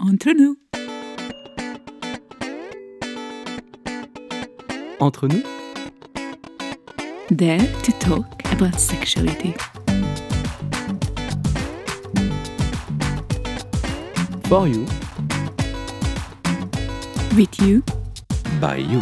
Entre nous. Entre nous, There to talk about sexuality. for you, With you. by you.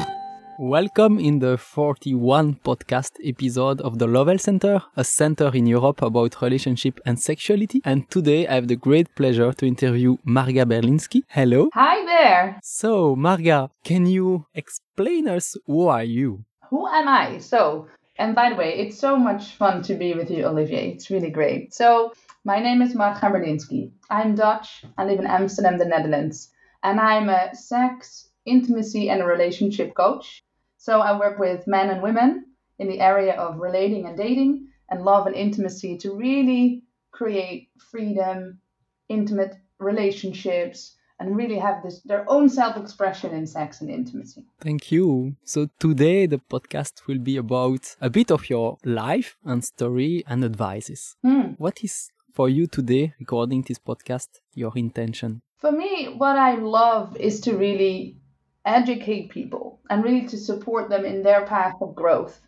Welcome in the 41 podcast episode of the Love Health Center, a center in Europe about relationship and sexuality. And today I have the great pleasure to interview Marga Berlinski. Hello. Hi there. So, Marga, can you explain us who are you? Who am I? So, and by the way, it's so much fun to be with you, Olivier. It's really great. So, my name is Marga Berlinski. I'm Dutch. I live in Amsterdam, the Netherlands, and I'm a sex, intimacy, and relationship coach. So, I work with men and women in the area of relating and dating and love and intimacy to really create freedom, intimate relationships, and really have this their own self-expression in sex and intimacy. Thank you. So today the podcast will be about a bit of your life and story and advices. Hmm. What is for you today, recording this podcast, your intention? For me, what I love is to really educate people and really to support them in their path of growth.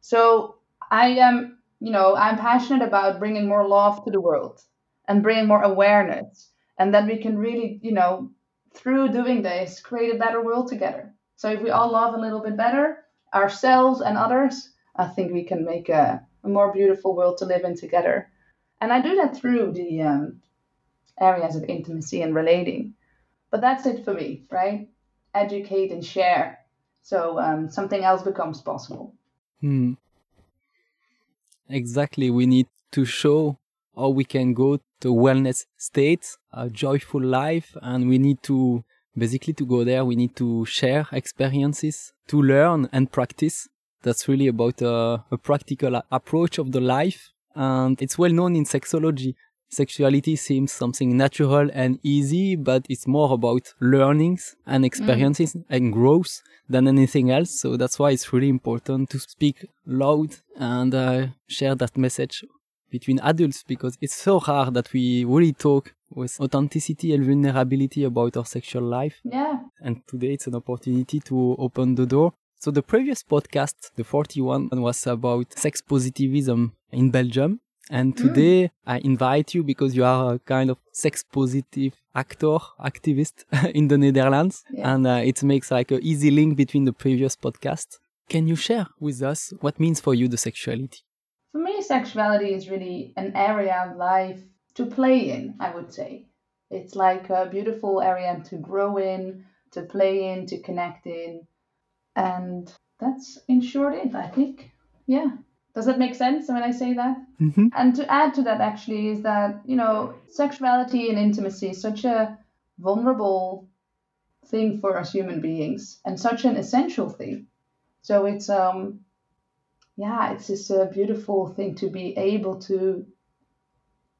So I am, you know, I'm passionate about bringing more love to the world and bringing more awareness, and that we can really, you know, through doing this, create a better world together. So if we all love a little bit better ourselves and others, I think we can make a, a more beautiful world to live in together. And I do that through the um, areas of intimacy and relating. But that's it for me, right? Educate and share. So um, something else becomes possible. Hmm. Exactly. We need to show how we can go to wellness state, a joyful life, and we need to basically to go there. We need to share experiences, to learn and practice. That's really about a, a practical approach of the life, and it's well known in sexology. Sexuality seems something natural and easy, but it's more about learnings and experiences and growth than anything else. So that's why it's really important to speak loud and uh, share that message between adults because it's so hard that we really talk with authenticity and vulnerability about our sexual life. Yeah. And today it's an opportunity to open the door. So the previous podcast, the 41 one was about sex positivism in Belgium. And today I invite you because you are a kind of sex positive actor, activist in the Netherlands. Yeah. And uh, it makes like an easy link between the previous podcast. Can you share with us what means for you the sexuality? For me, sexuality is really an area of life to play in, I would say. It's like a beautiful area to grow in, to play in, to connect in. And that's in short it, I think. Yeah. Does that make sense when I say that? Mm-hmm. And to add to that, actually, is that, you know, sexuality and intimacy is such a vulnerable thing for us human beings and such an essential thing. So it's, um, yeah, it's just a beautiful thing to be able to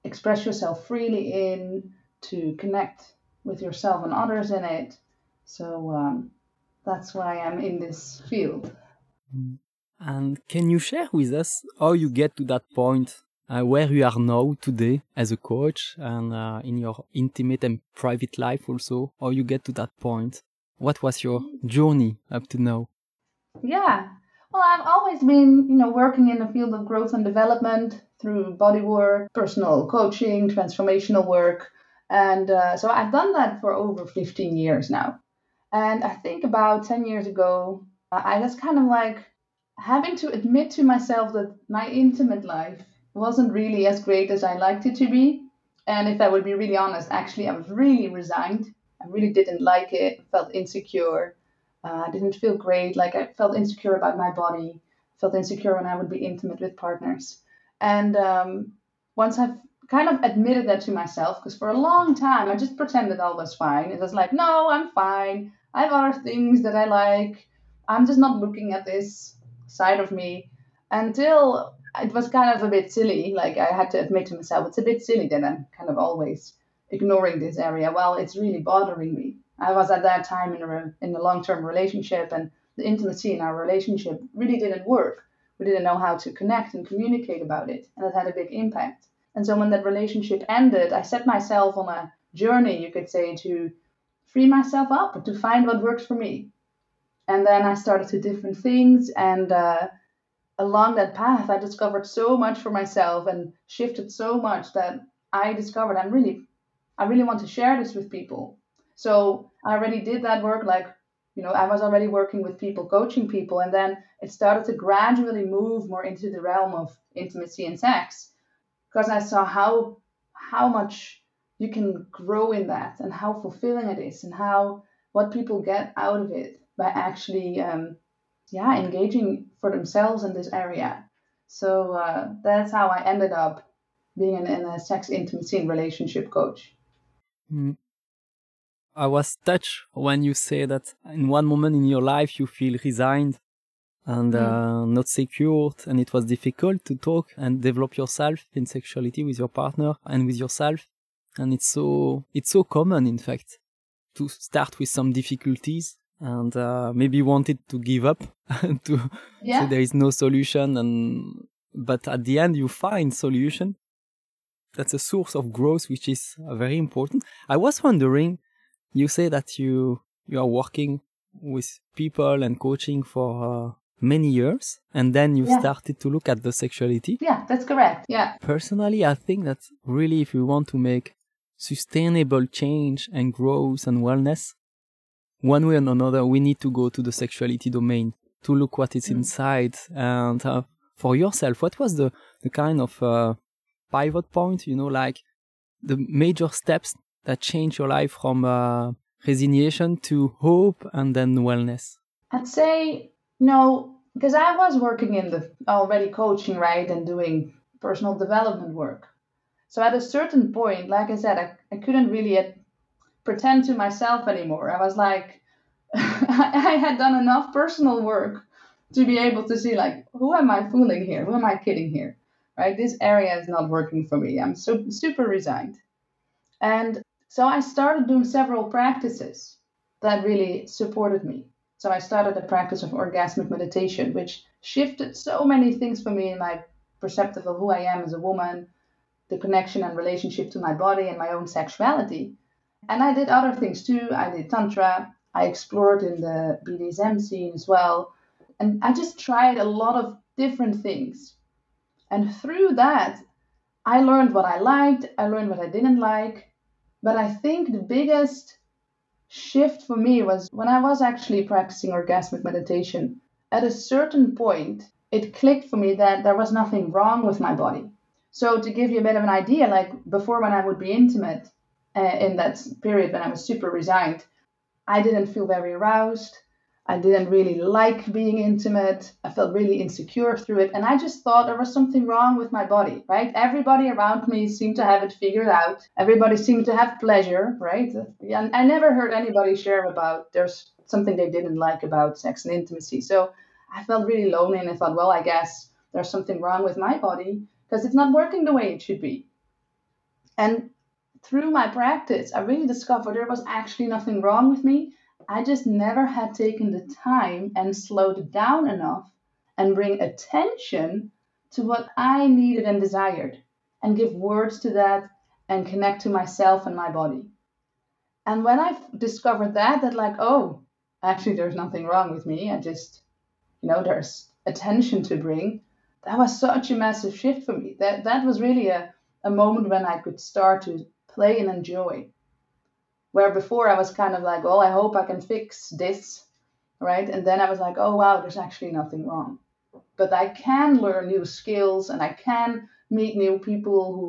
express yourself freely in, to connect with yourself and others in it. So um, that's why I'm in this field. And can you share with us how you get to that point uh, where you are now today as a coach and uh, in your intimate and private life also? How you get to that point? What was your journey up to now? Yeah. Well, I've always been, you know, working in the field of growth and development through body work, personal coaching, transformational work. And uh, so I've done that for over 15 years now. And I think about 10 years ago, uh, I was kind of like having to admit to myself that my intimate life wasn't really as great as I liked it to be. And if I would be really honest, actually, I was really resigned. I really didn't like it, felt insecure. Uh, I didn't feel great. Like I felt insecure about my body. Felt insecure when I would be intimate with partners. And um, once I've kind of admitted that to myself, because for a long time I just pretended all was fine. It was like, no, I'm fine. I have other things that I like. I'm just not looking at this side of me until it was kind of a bit silly. Like I had to admit to myself, it's a bit silly that I'm kind of always ignoring this area. Well, it's really bothering me. I was at that time in a in a long term relationship, and the intimacy in our relationship really didn't work. We didn't know how to connect and communicate about it, and it had a big impact. And so when that relationship ended, I set myself on a journey, you could say, to free myself up, to find what works for me. And then I started to different things, and uh, along that path, I discovered so much for myself and shifted so much that I discovered I'm really, I really want to share this with people. So I already did that work, like you know, I was already working with people, coaching people, and then it started to gradually move more into the realm of intimacy and sex because I saw how how much you can grow in that and how fulfilling it is and how what people get out of it by actually um, yeah engaging for themselves in this area so uh, that's how i ended up being in, in a sex intimacy and relationship coach mm. i was touched when you say that in one moment in your life you feel resigned and mm. uh, not secured and it was difficult to talk and develop yourself in sexuality with your partner and with yourself and it's so it's so common in fact to start with some difficulties and uh, maybe wanted to give up and to yeah. so there is no solution and but at the end you find solution. That's a source of growth which is uh, very important. I was wondering you say that you you are working with people and coaching for uh, many years and then you yeah. started to look at the sexuality. Yeah that's correct. Yeah. Personally i think that really if you want to make sustainable change and growth and wellness one way or another, we need to go to the sexuality domain to look what is mm. inside. And uh, for yourself, what was the, the kind of uh, pivot point, you know, like the major steps that change your life from uh, resignation to hope and then wellness? I'd say, no, because I was working in the already coaching, right, and doing personal development work. So at a certain point, like I said, I, I couldn't really pretend to myself anymore. I was like, I had done enough personal work to be able to see, like, who am I fooling here? Who am I kidding here? Right? This area is not working for me. I'm so super resigned. And so I started doing several practices that really supported me. So I started a practice of orgasmic meditation, which shifted so many things for me in my perceptive of who I am as a woman, the connection and relationship to my body and my own sexuality. And I did other things too. I did Tantra. I explored in the BDSM scene as well. And I just tried a lot of different things. And through that, I learned what I liked, I learned what I didn't like. But I think the biggest shift for me was when I was actually practicing orgasmic meditation. At a certain point, it clicked for me that there was nothing wrong with my body. So, to give you a bit of an idea, like before when I would be intimate, uh, in that period when I was super resigned, I didn't feel very aroused. I didn't really like being intimate. I felt really insecure through it. And I just thought there was something wrong with my body, right? Everybody around me seemed to have it figured out. Everybody seemed to have pleasure, right? I never heard anybody share about there's something they didn't like about sex and intimacy. So I felt really lonely and I thought, well, I guess there's something wrong with my body because it's not working the way it should be. And through my practice, I really discovered there was actually nothing wrong with me. I just never had taken the time and slowed down enough and bring attention to what I needed and desired and give words to that and connect to myself and my body. And when I discovered that, that like, oh, actually, there's nothing wrong with me. I just, you know, there's attention to bring. That was such a massive shift for me. That that was really a, a moment when I could start to play and enjoy. Where before I was kind of like, oh, I hope I can fix this, right? And then I was like, oh, wow, there's actually nothing wrong. But I can learn new skills and I can meet new people who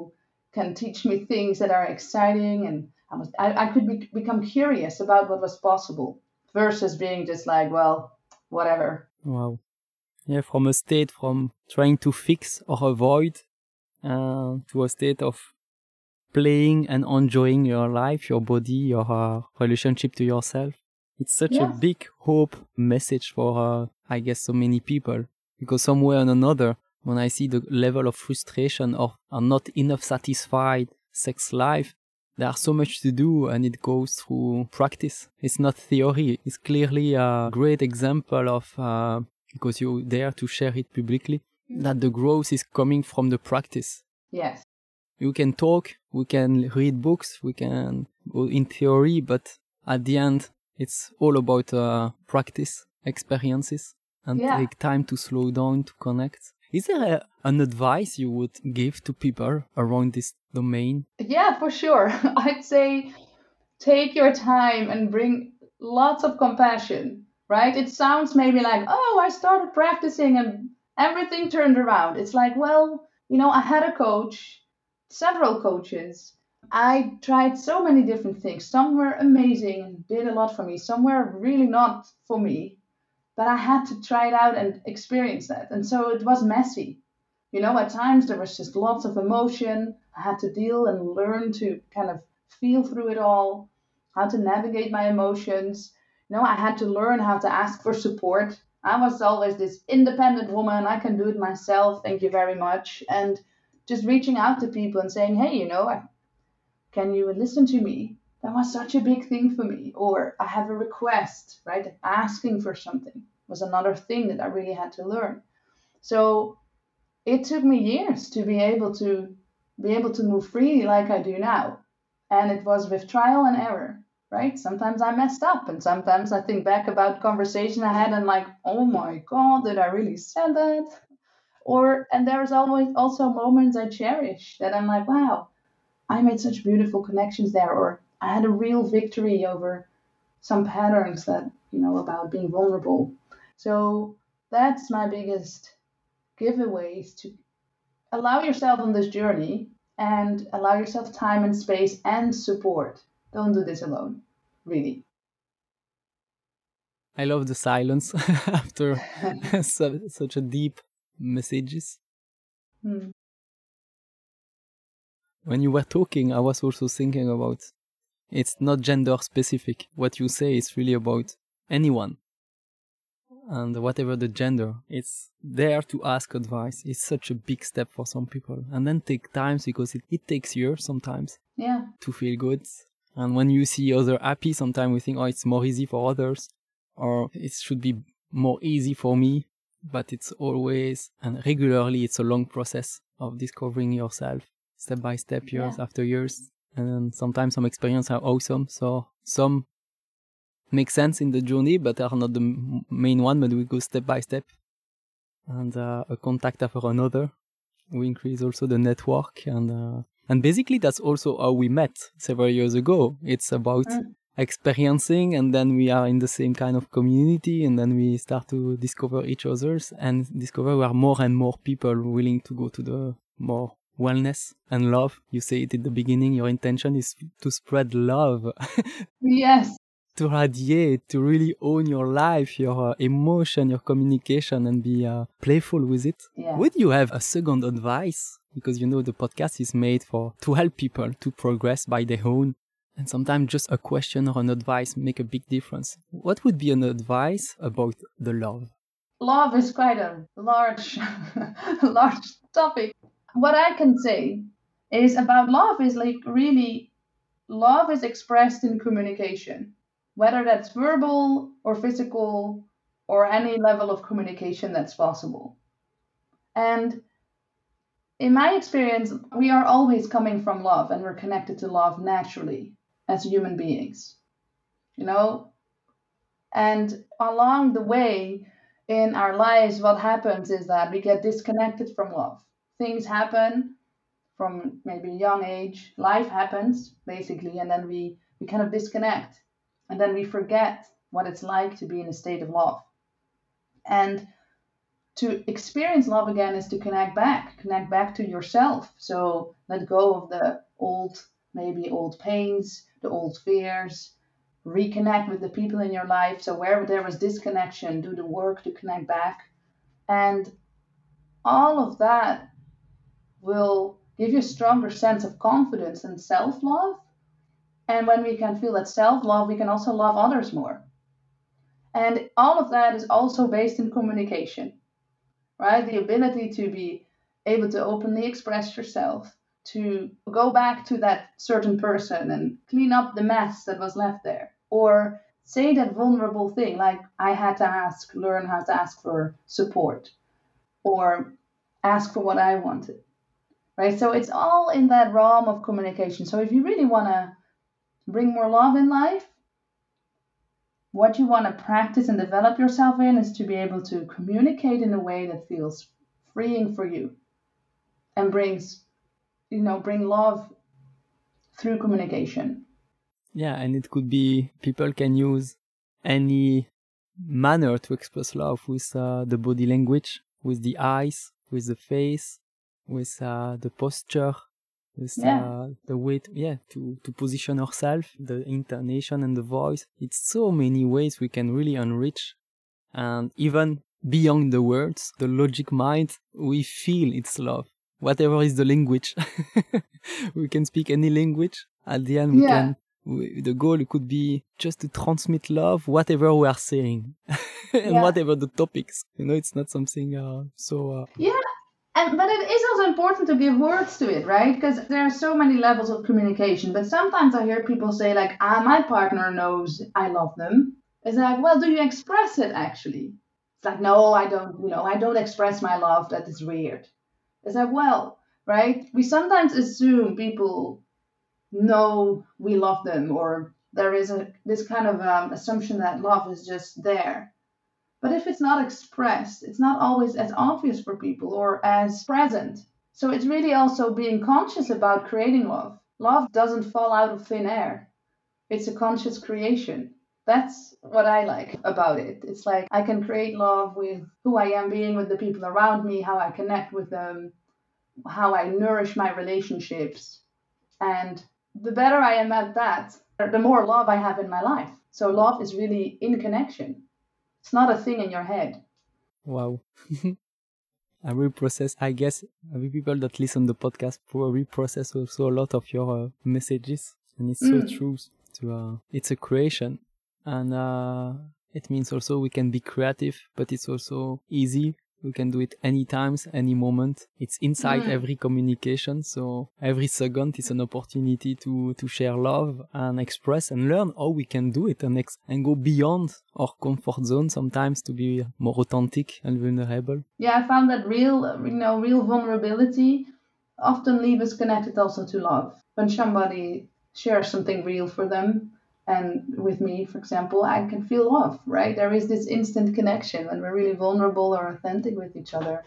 can teach me things that are exciting. And I, was, I, I could be, become curious about what was possible versus being just like, well, whatever. Wow. Yeah, from a state from trying to fix or avoid uh, to a state of playing and enjoying your life, your body, your uh, relationship to yourself. It's such yeah. a big hope message for, uh, I guess, so many people. Because somewhere or another, when I see the level of frustration or are not enough satisfied sex life, there are so much to do and it goes through practice. It's not theory. It's clearly a great example of, uh, because you dare to share it publicly, that the growth is coming from the practice. Yes. You can talk, we can read books, we can go in theory, but at the end, it's all about uh, practice, experiences, and Yeah. take time to slow down to connect. Is there a, an advice you would give to people around this domain? Yeah, for sure. I'd say take your time and bring lots of compassion, right? It sounds maybe like, oh, I started practicing and everything turned around. It's like, well, you know, I had a coach, several coaches. I tried so many different things. Some were amazing and did a lot for me, some were really not for me. But I had to try it out and experience that. And so it was messy. You know, at times there was just lots of emotion. I had to deal and learn to kind of feel through it all, how to navigate my emotions. You know, I had to learn how to ask for support. I was always this independent woman. I can do it myself. Thank you very much. And just reaching out to people and saying, hey, you know, can you listen to me? That was such a big thing for me. Or I have a request, right? Asking for something was another thing that I really had to learn. So it took me years to be able to be able to move freely like I do now. And it was with trial and error, right? Sometimes I messed up and sometimes I think back about conversation I had and like, oh my god, did I really say that? Or and there's always also moments I cherish that I'm like, wow, I made such beautiful connections there, or I had a real victory over some patterns that, you know, about being vulnerable. So that's my biggest giveaways to allow yourself on this journey and allow yourself time and space and support. Don't do this alone, really. I love the silence after such a deep messages. Hmm. When you were talking, I was also thinking about it's not gender specific. What you say is really about anyone. And whatever the gender, it's there to ask advice. It's such a big step for some people. And then take time because it, it takes years sometimes Yeah, to feel good. And when you see other happy, sometimes we think, oh, it's more easy for others, or it should be more easy for me. But it's always and regularly, it's a long process of discovering yourself step by step, years Yeah. after years. And sometimes some experiences are awesome. So some make sense in the journey, but are not the m- main one, but we go step by step. And uh, a contact after another. We increase also the network and uh, and basically that's also how we met several years ago. It's about Mm. Experiencing and then we are in the same kind of community and then we start to discover each others and discover we are more and more people willing to go to the more wellness and love. You say it in the beginning, your intention is to spread love, yes, to radiate, to really own your life, your uh, emotion, your communication and be uh, playful with it. yeah. Would you have a second advice? Because you know the podcast is made for to help people to progress by their own. And sometimes just a question or an advice make a big difference. What would be an advice about the love? love is quite a large large topic what i can say is about love is like really love is expressed in communication whether that's verbal or physical or any level of communication that's possible and in my experience we are always coming from love and we're connected to love naturally as human beings you know and along the way in our lives, what happens is that we get disconnected from love. Things happen from maybe a young age, life happens basically, and then we, we kind of disconnect. And then we forget what it's like to be in a state of love. And to experience love again is to connect back, connect back to yourself. So let go of the old, maybe old pains, the old fears, reconnect with the people in your life. So wherever there was disconnection, do the work to connect back. And all of that will give you a stronger sense of confidence and self-love. And when we can feel that self-love, we can also love others more. And all of that is also based in communication, right? The ability to be able to openly express yourself, to go back to that certain person and clean up the mess that was left there, or say that vulnerable thing like, I had to ask, learn how to ask for support, or ask for what I wanted, right? So it's all in that realm of communication. So if you really want to bring more love in life, what you want to practice and develop yourself in is to be able to communicate in a way that feels freeing for you and brings you know bring love through communication. Yeah and it could be people can use any manner to express love with uh, the body language with the eyes with the face with uh, the posture with Yeah. uh, the way to, yeah to to position ourselves the intonation and the voice. It's so many ways we can really enrich and even beyond the words the logic mind we feel it's love whatever is the language. We can speak any language. At the end we Yeah. can we, the goal could be just to transmit love whatever we are saying and Yeah. whatever the topics. You know it's not something uh, so uh, and but it is also important to give words to it right? Because there are so many levels of communication but sometimes i hear people say like ah my partner knows i love them. It's like well do you express it actually? It's like no i don't you know i don't express my love that is weird like well right? We sometimes assume people know we love them or there is a this kind of um, assumption that love is just there. But if it's not expressed it's not always as obvious for people or as present. So it's really also being conscious about creating love. Love doesn't fall out of thin air. It's a conscious creation that's what I like about it. It's like I can create love with who I am being with the people around me, how I connect with them, how I nourish my relationships. And the better I am at that, the more love I have in my life. So love is really in connection. It's not a thing in your head. Wow. I will process, I guess, every people that listen to the podcast probably process also a lot of your uh, messages. And it's so Mm. true to, uh, it's a creation. And, uh, it means also we can be creative, but it's also easy. We can do it any times, any moment. It's inside Mm. every communication. So every second is an opportunity to, to share love and express and learn how we can do it and, ex- and go beyond our comfort zone sometimes to be more authentic and vulnerable. Yeah, I found that real, you know, real vulnerability often leave us connected also to love. When somebody shares something real for them, and with me, for example, I can feel love, right? There is this instant connection when we're really vulnerable or authentic with each other.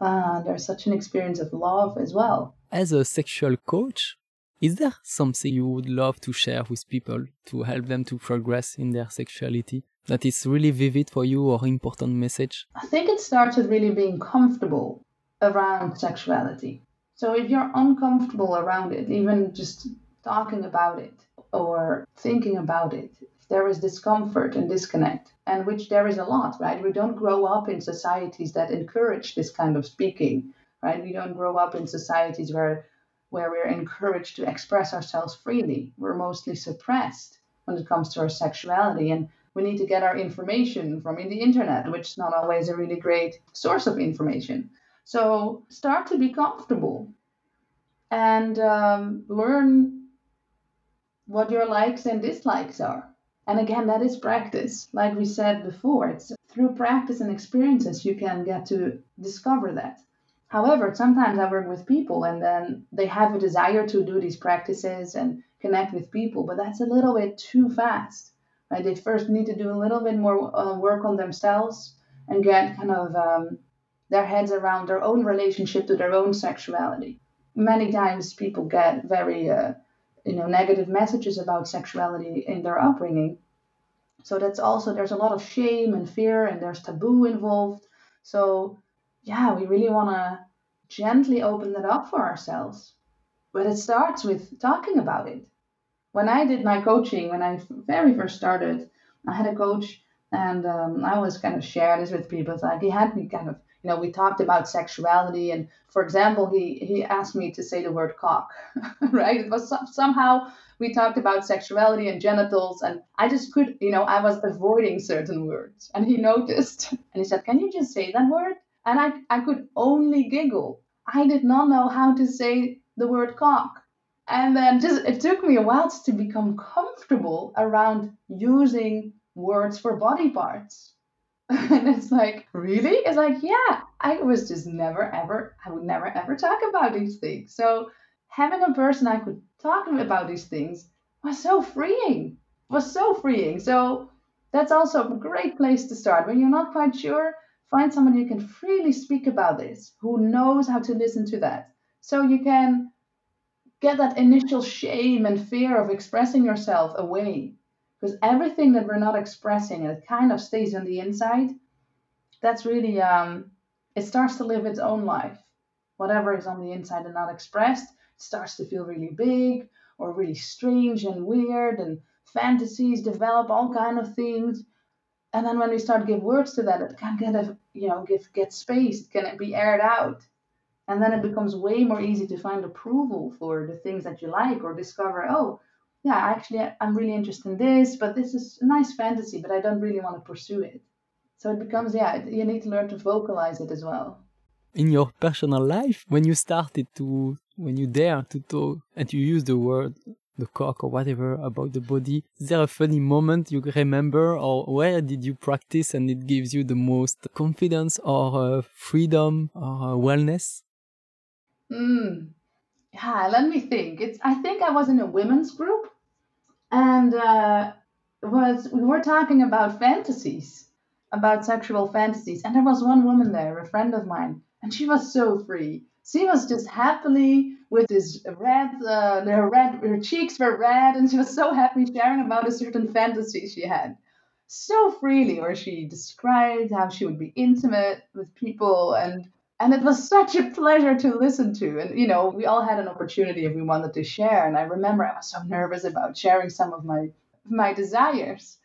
Uh, there's such an experience of love as well. As a sexual coach, is there something you would love to share with people to help them to progress in their sexuality that is really vivid for you or important message? I think it starts with really being comfortable around sexuality. So if you're uncomfortable around it, even just talking about it or thinking about it, there is discomfort and disconnect, and which there is a lot, right? We don't grow up in societies that encourage this kind of speaking, right? We don't grow up in societies where where we're encouraged to express ourselves freely. We're mostly suppressed when it comes to our sexuality and we need to get our information from in the internet, which is not always a really great source of information. So start to be comfortable and um, learn what your likes and dislikes are. And again, that is practice. Like we said before, it's through practice and experiences you can get to discover that. However, sometimes I work with people and then they have a desire to do these practices and connect with people, but that's a little bit too fast. Right? They first need to do a little bit more uh, work on themselves and get kind of um, their heads around their own relationship to their own sexuality. Many times people get very uh, you know negative messages about sexuality in their upbringing. So that's also there's a lot of shame and fear and there's taboo involved. So yeah, we really want to gently open that up for ourselves. But it starts with talking about it. When I did my coaching, when I very first started, I had a coach and um, I always kind of share this with people. It's like he had me kind of, you know, we talked about sexuality, and for example, he he asked me to say the word cock, right? It was some, somehow we talked about sexuality and genitals, and I just could, you know, I was avoiding certain words, and he noticed, and he said, "Can you just say that word?" And I I could only giggle. I did not know how to say the word cock. And then just it took me a while to become comfortable around using words for body parts. and it's like, really? It's like, yeah, I was just never ever, I would never ever talk about these things. So having a person I could talk about these things was so freeing, was so freeing. So that's also a great place to start. When you're not quite sure, find someone you can freely speak about this, who knows how to listen to that. So you can get that initial shame and fear of expressing yourself away because everything that we're not expressing it kind of stays on the inside. That's really um it starts to live its own life. Whatever is on the inside and not expressed starts to feel really big or really strange and weird and fantasies develop all kind of things. And then when we start give words to that it can get a you know give get space it can be aired out? And then it becomes way more easy to find approval for the things that you like or discover oh yeah, actually, I'm really interested in this, but this is a nice fantasy, but I don't really want to pursue it. So it becomes, yeah, you need to learn to vocalize it as well. In your personal life, when you started to, when you dare to talk and you use the word, the cock or whatever about the body, is there a funny moment you remember or where did you practice and it gives you the most confidence or uh, freedom or uh, wellness? Hmm yeah, let me think. It's I think I was in a women's group, and uh, was we were talking about fantasies, about sexual fantasies, and there was one woman there, a friend of mine, and she was so free. She was just happily with this red, uh, her red, her cheeks were red, and she was so happy sharing about a certain fantasy she had, so freely. Or she described how she would be intimate with people and and it was such a pleasure to listen to. And you know we all had an opportunity if we wanted to share. And i remember i was so nervous about sharing some of my my desires.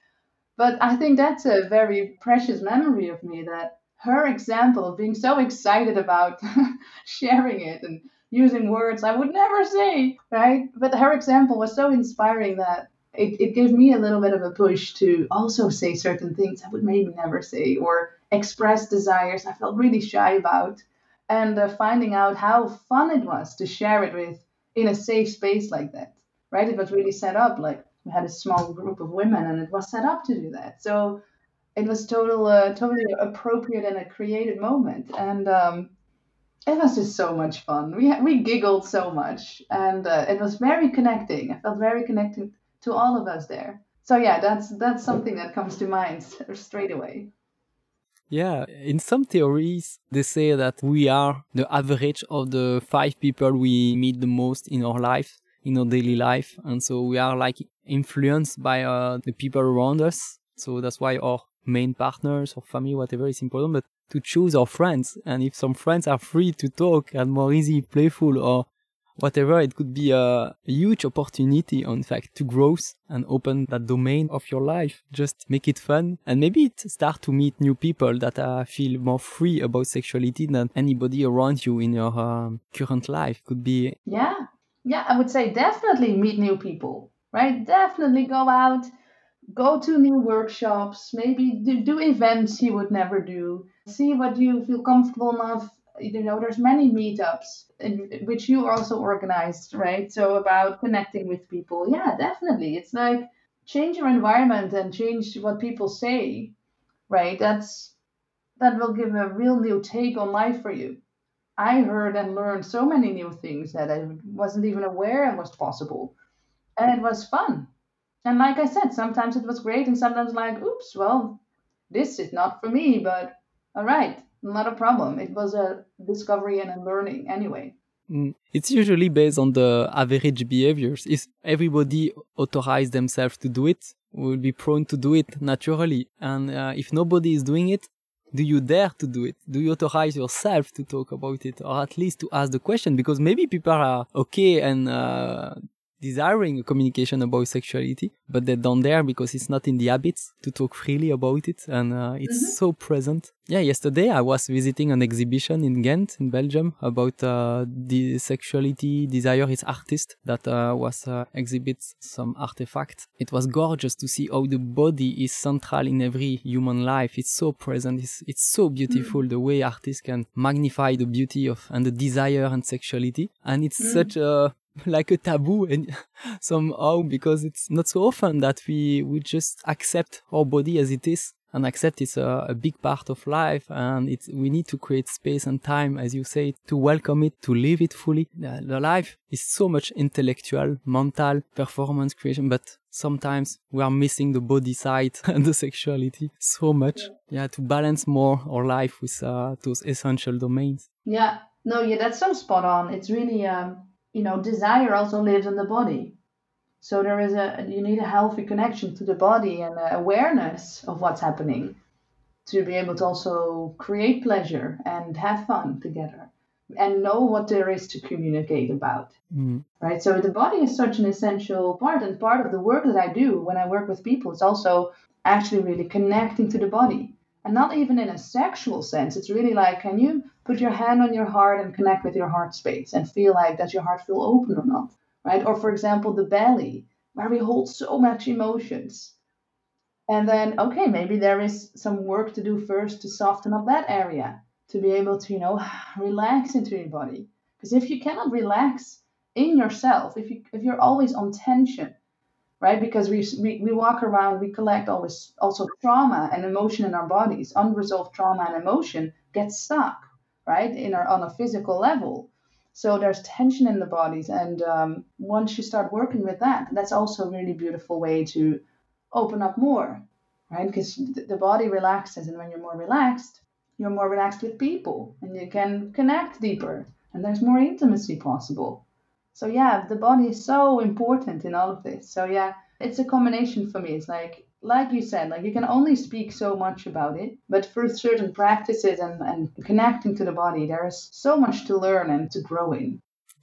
But i think that's a very precious memory of me that her example of being so excited about sharing it and using words i would never say right? But her example was so inspiring that it, it gave me a little bit of a push to also say certain things I would maybe never say or express desires I felt really shy about. And uh, finding out how fun it was to share it with in a safe space like that, right? It was really set up like we had a small group of women and it was set up to do that. So it was total, uh, totally appropriate and a creative moment. And um, it was just so much fun. We we giggled so much, and uh, it was very connecting. I felt very connected to all of us there. So yeah, that's that's something that comes to mind straight away. Yeah, in some theories, they say that we are the average of the five people we meet the most in our life, in our daily life. And so we are like influenced by uh, the people around us. So that's why our main partners or family, whatever, is important. But to choose our friends, and if some friends are free to talk and more easy, playful, or whatever, it could be a huge opportunity, in fact, to growth and open that domain of your life. Just make it fun and maybe start to meet new people that uh, feel more free about sexuality than anybody around you in your um, current life could be. Yeah. Yeah. I would say definitely meet new people, right? Definitely go out, go to new workshops, maybe do, do events you would never do. See what you feel comfortable enough you know there's many meetups in, which you also organized right? So about connecting with people. Yeah definitely. It's like change your environment and change what people say right? That's that will give a real new take on life for you. I heard and learned so many new things that i wasn't even aware it was possible. And it was fun. And like i said sometimes it was great and sometimes like oops well this is not for me but all right not a problem. It was a discovery and a learning anyway. Mm. It's usually based on the average behaviors. If everybody authorize themselves to do it, will be prone to do it naturally. And uh, if nobody is doing it, do you dare to do it? Do you authorize yourself to talk about it, or at least to ask the question? Because maybe people are okay and uh, desiring a communication about sexuality, but they don't dare because it's not in the habits to talk freely about it, and uh, it's mm-hmm. so present. Yeah, yesterday I was visiting an exhibition in Ghent, in Belgium, about uh, the sexuality desire is artist that uh, was uh, exhibits some artifact. It was gorgeous to see how the body is central in every human life. It's so present. It's, it's so beautiful mm. the way artists can magnify the beauty of and the desire and sexuality, and it's mm. such a like a taboo and somehow because it's not so often that we we just accept our body as it is and accept it's a, a, big part of life and it's we need to create space and time as you say to welcome it to live it fully. The, the life is so much intellectual mental performance creation but sometimes we are missing the body side and the sexuality so much. Yeah, yeah to balance more our life with uh, those essential domains. Yeah. No yeah that's so spot on. It's really um you know desire also lives in the body so there is a you need a healthy connection to the body and awareness of what's happening to be able to also create pleasure and have fun together and know what there is to communicate about. Mm. Right? So the body is such an essential part and part of the work that I do when I work with people is also actually really connecting to the body. And not even in a sexual sense. It's really like can you put your hand on your heart and connect with your heart space and feel like does your heart feel open or not? right? Or for example, the belly, where we hold so much emotions. And then, okay, maybe there is some work to do first to soften up that area, to be able to, you know, relax into your body. Because if you cannot relax in yourself, if you if you're always on tension, right? Because we, we we walk around, we collect always also trauma and emotion in our bodies. Unresolved trauma and emotion gets stuck, right, in our on a physical level. So there's tension in the bodies, and um, once you start working with that, that's also a really beautiful way to open up more, right? Because the body relaxes, and when you're more relaxed, you're more relaxed with people, and you can connect deeper, and there's more intimacy possible. So yeah, the body is so important in all of this. So yeah, it's a combination for me. It's like like you said, like you can only speak so much about it, but through certain practices and, and connecting to the body, there is so much to learn and to grow in.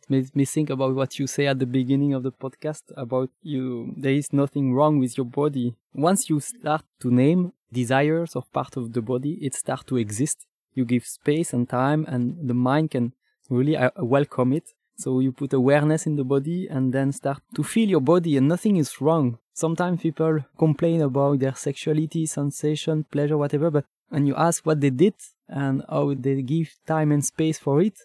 Makes me think about what you say at the beginning of the podcast about you. There is nothing wrong with your body. Once you start to name desires of part of the body, it starts to exist. You give space and time, and the mind can really uh, welcome it. So you put awareness in the body and then start to feel your body and nothing is wrong. Sometimes people complain about their sexuality, sensation, pleasure, whatever, but when you ask what they did and how they give time and space for it,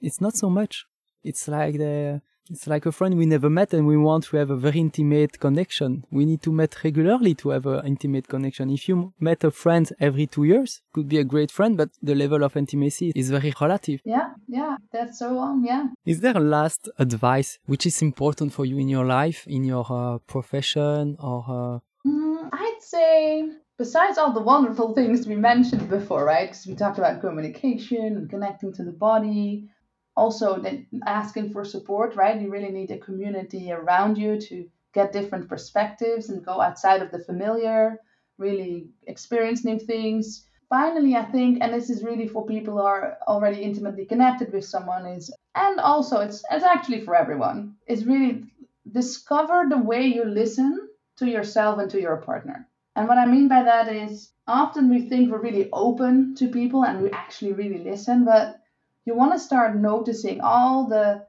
it's not so much. It's like the it's like a friend we never met and we want to have a very intimate connection. We need to meet regularly to have an intimate connection. If you met a friend every two years, could be a great friend, but the level of intimacy is very relative. Yeah, yeah, that's so on, yeah. Is there a last advice which is important for you in your life, in your uh, profession or? Uh... Mm, I'd say besides all the wonderful things we mentioned before, right? Because we talked about communication and connecting to the body, also then asking for support, right? You really need a community around you to get different perspectives and go outside of the familiar, really experience new things. Finally, I think, and this is really for people who are already intimately connected with someone, is and also it's it's actually for everyone, is really discover the way you listen to yourself and to your partner. And what I mean by that is often we think we're really open to people and we actually really listen, but you want to start noticing all the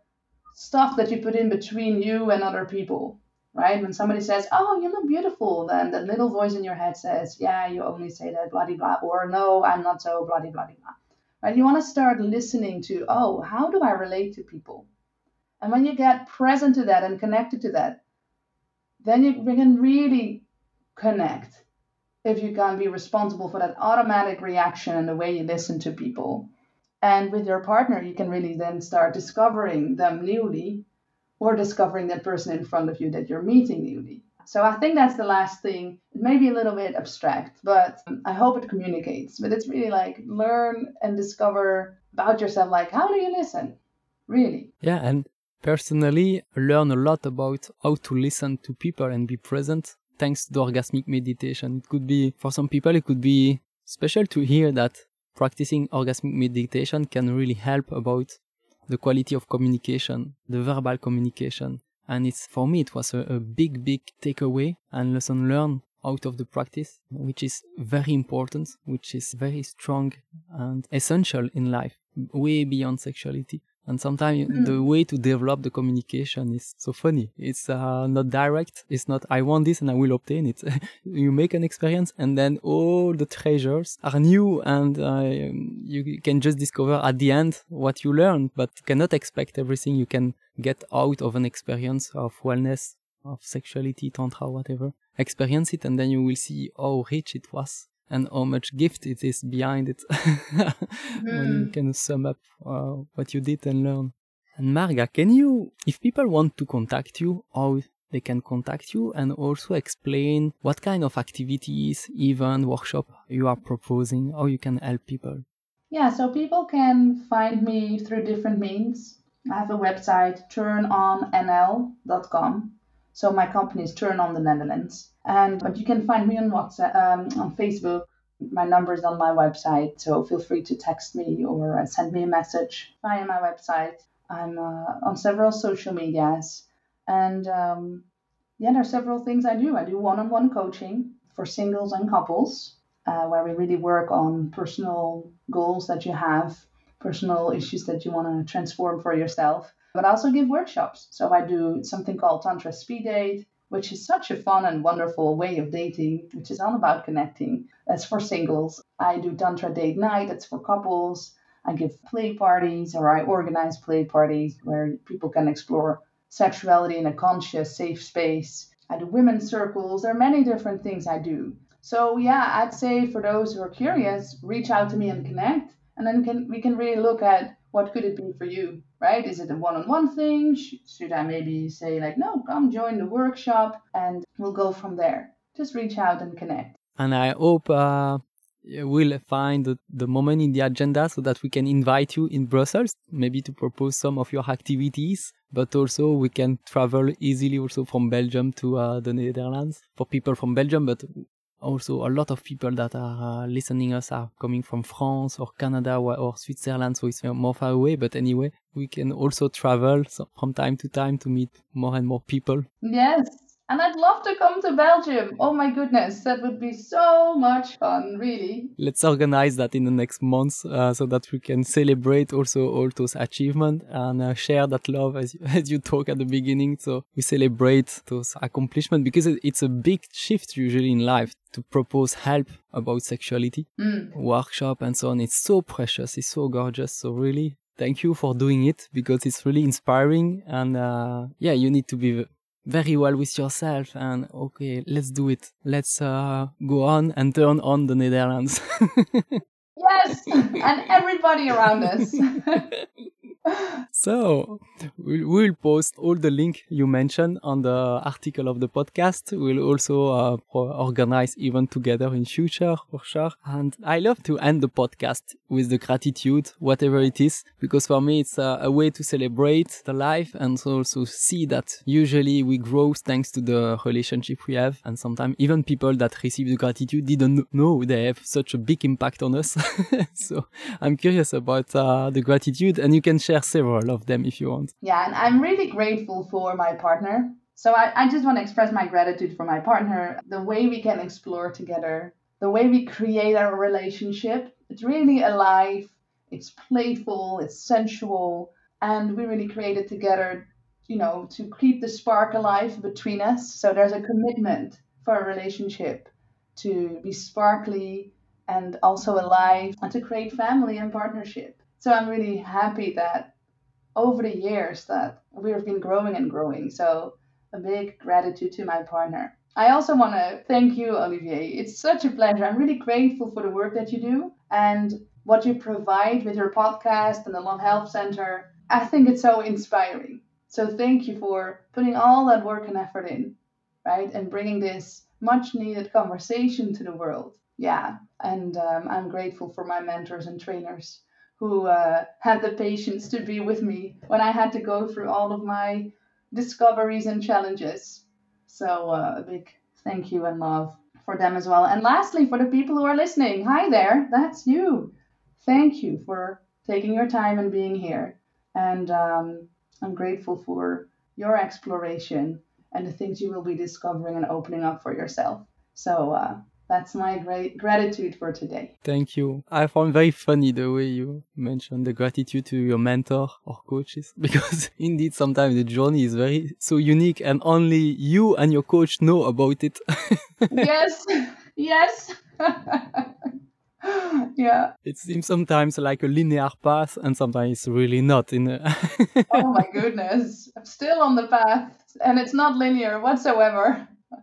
stuff that you put in between you and other people, right? When somebody says, Oh, you look beautiful, then the little voice in your head says, Yeah, you only say that, blah, blah, or no, I'm not so, blah, blah, blah, blah. Right? You want to start listening to, Oh, how do I relate to people? And when you get present to that and connected to that, then you can really connect if you can be responsible for that automatic reaction and the way you listen to people and with your partner, you can really then start discovering them newly or discovering that person in front of you that you're meeting newly. So I think that's the last thing. It may be a little bit abstract, but um, I hope it communicates. But it's really like learn and discover about yourself. Like, how do you listen? Really? Yeah. And personally, learn a lot about how to listen to people and be present thanks to orgasmic meditation. It could be, for some people, it could be special to hear that practicing orgasmic meditation can really help about the quality of communication, the verbal communication. And it's for me, it was a, a big, big takeaway and lesson learned out of the practice, which is very important, which is very strong and essential in life, way beyond sexuality. And sometimes mm. the way to develop the communication is so funny. It's uh, not direct. It's not, I want this and I will obtain it. you make an experience and then all the treasures are new and uh, you can just discover at the end what you learned, but you cannot expect everything you can get out of an experience of wellness, of sexuality, tantra, whatever. Experience it and then you will see how rich it was and how much gift it is behind it when you Mm. can sum up uh, what you did and learn. And Marga, can you, if people want to contact you, how they can contact you and also explain what kind of activities, event, workshop you are proposing, how you can help people? Yeah, so people can find me through different means. I have a website, turnonnl.com. So my company is Turn On the Netherlands. And but you can find me on WhatsApp, um, on Facebook. My number is on my website, so feel free to text me or uh, send me a message via my website. I'm uh, on several social medias, and um, yeah, there are several things I do. I do one-on-one coaching for singles and couples, uh, where we really work on personal goals that you have, personal issues that you want to transform for yourself. But I also give workshops. So I do something called Tantra Speed Date, which is such a fun and wonderful way of dating, which is all about connecting. That's for singles. I do Tantra Date Night, that's for couples. I give play parties or I organize play parties where people can explore sexuality in a conscious, safe space. I do women's circles. There are many different things I do. So yeah, I'd say for those who are curious, reach out to me and connect, and then can we can really look at what could it be for you, right? Is it a one-on-one thing? Should I maybe say like, no, come join the workshop, and we'll go from there. Just reach out and connect. And I hope uh, we'll find the, the moment in the agenda so that we can invite you in Brussels, maybe to propose some of your activities, but also we can travel easily also from Belgium to uh, the Netherlands for people from Belgium, but also a lot of people that are uh, listening us are coming from France or Canada or, or Switzerland, so it's more far away. But anyway, we can also travel so from time to time to meet more and more people. Yes. And I'd love to come to Belgium. Oh my goodness, that would be so much fun, really. Let's organize that in the next months uh, so that we can celebrate also all those achievements and uh, share that love as, as you talk at the beginning. So we celebrate those accomplishments because it- it's a big shift usually in life to propose help about sexuality, Mm. workshop and so on. It's so precious. It's so gorgeous. So really thank you for doing it because it's really inspiring and uh, yeah, you need to be very well with yourself and okay let's do it. Let's uh, go on and turn on the netherlands. Yes, and everybody around us. so we'll, post all the link you mentioned on the article of the podcast. We'll also uh, organize event together in future for sure. And i love to end the podcast with the gratitude whatever it is because for me it's a, a way to celebrate the life and also see that usually we grow thanks to the relationship we have. And sometimes even people that receive the gratitude didn't know they have such a big impact on us. So i'm curious about uh, the gratitude. And you can share several of them if you want Yeah, and I'm really grateful for my partner. So I, I just want to express my gratitude for my partner, the way we can explore together, the way we create our relationship. It's really alive, it's playful, it's sensual, and we really create it together, you know, to keep the spark alive between us. So there's a commitment for a relationship to be sparkly and also alive and to create family and partnership. So I'm really happy that over the years that we've been growing and growing. So a big gratitude to my partner. I also want to thank you, Olivier. It's such a pleasure. I'm really grateful for the work that you do and what you provide with your podcast and the Love Health Center. I think it's so inspiring. So thank you for putting all that work and effort in, right? And bringing this much needed conversation to the world. Yeah. And um, I'm grateful for my mentors and trainers who uh, had the patience to be with me when I had to go through all of my discoveries and challenges. So, uh, a big thank you and love for them as well. And lastly, for the people who are listening, hi there, that's you. Thank you for taking your time and being here. And um, I'm grateful for your exploration and the things you will be discovering and opening up for yourself. So, uh, that's my great gratitude for today. Thank you. I found very funny the way you mentioned the gratitude to your mentor or coaches because indeed sometimes the journey is very so unique and only you and your coach know about it. yes, yes. yeah. it seems sometimes like a linear path and sometimes it's really not in a Oh my goodness. I'm still on the path and it's not linear whatsoever.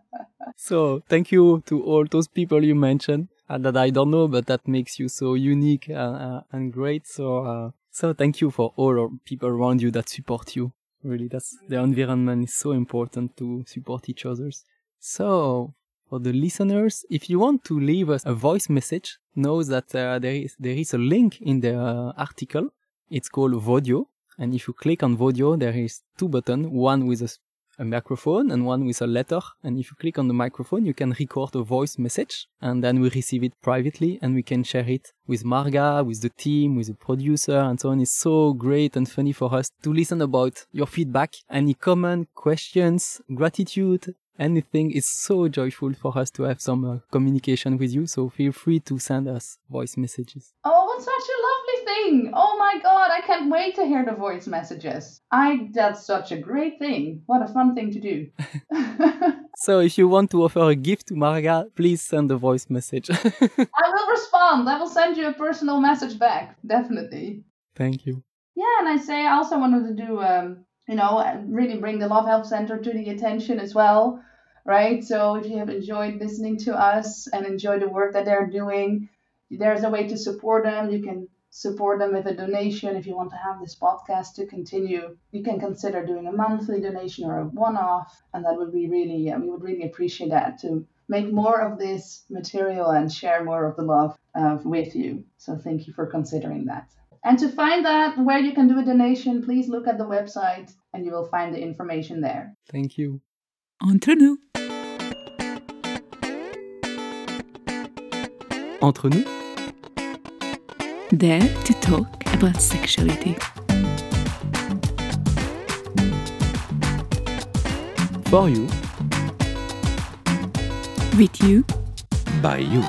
So thank you to all those people you mentioned uh, that I don't know, but that makes you so unique uh, uh, and great. So, uh, so thank you for all people around you that support you. Really, that's the environment is so important to support each others. So, for the listeners, if you want to leave us a voice message, know that uh, there is there is a link in the uh, article. It's called Vodio, and if you click on Vodio, there is two buttons, one with a, a microphone and one with a letter. And if you click on the microphone, you can record a voice message, and then we receive it privately, and we can share it with Marga, with the team, with the producer, and so on. It's so great and funny for us to listen about your feedback, any comment, questions, gratitude, anything is so joyful for us to have some uh, communication with you. So feel free to send us voice messages. Oh, such a lovely thing! Oh my god, I can't wait to hear the voice messages. I that's such a great thing. What a fun thing to do. So if you want to offer a gift to Marga, please send a voice message. I will respond. I will send you a personal message back. Definitely. Thank you. Yeah, and I say I also wanted to do, um, you know, really bring the Love Health Center to the attention as well, right? So if you have enjoyed listening to us and enjoy the work that they're doing, there's a way to support them. You can support them with a donation. If you want to have this podcast to continue, you can consider doing a monthly donation or a one-off, and that would be really, we would really appreciate that to make more of this material and share more of the love uh, with you. So thank you for considering that. And to find that where you can do a donation, please look at the website and you will find the information there. Thank you. Entre nous. Entre nous, There to talk about sexuality. for you, With you. by you.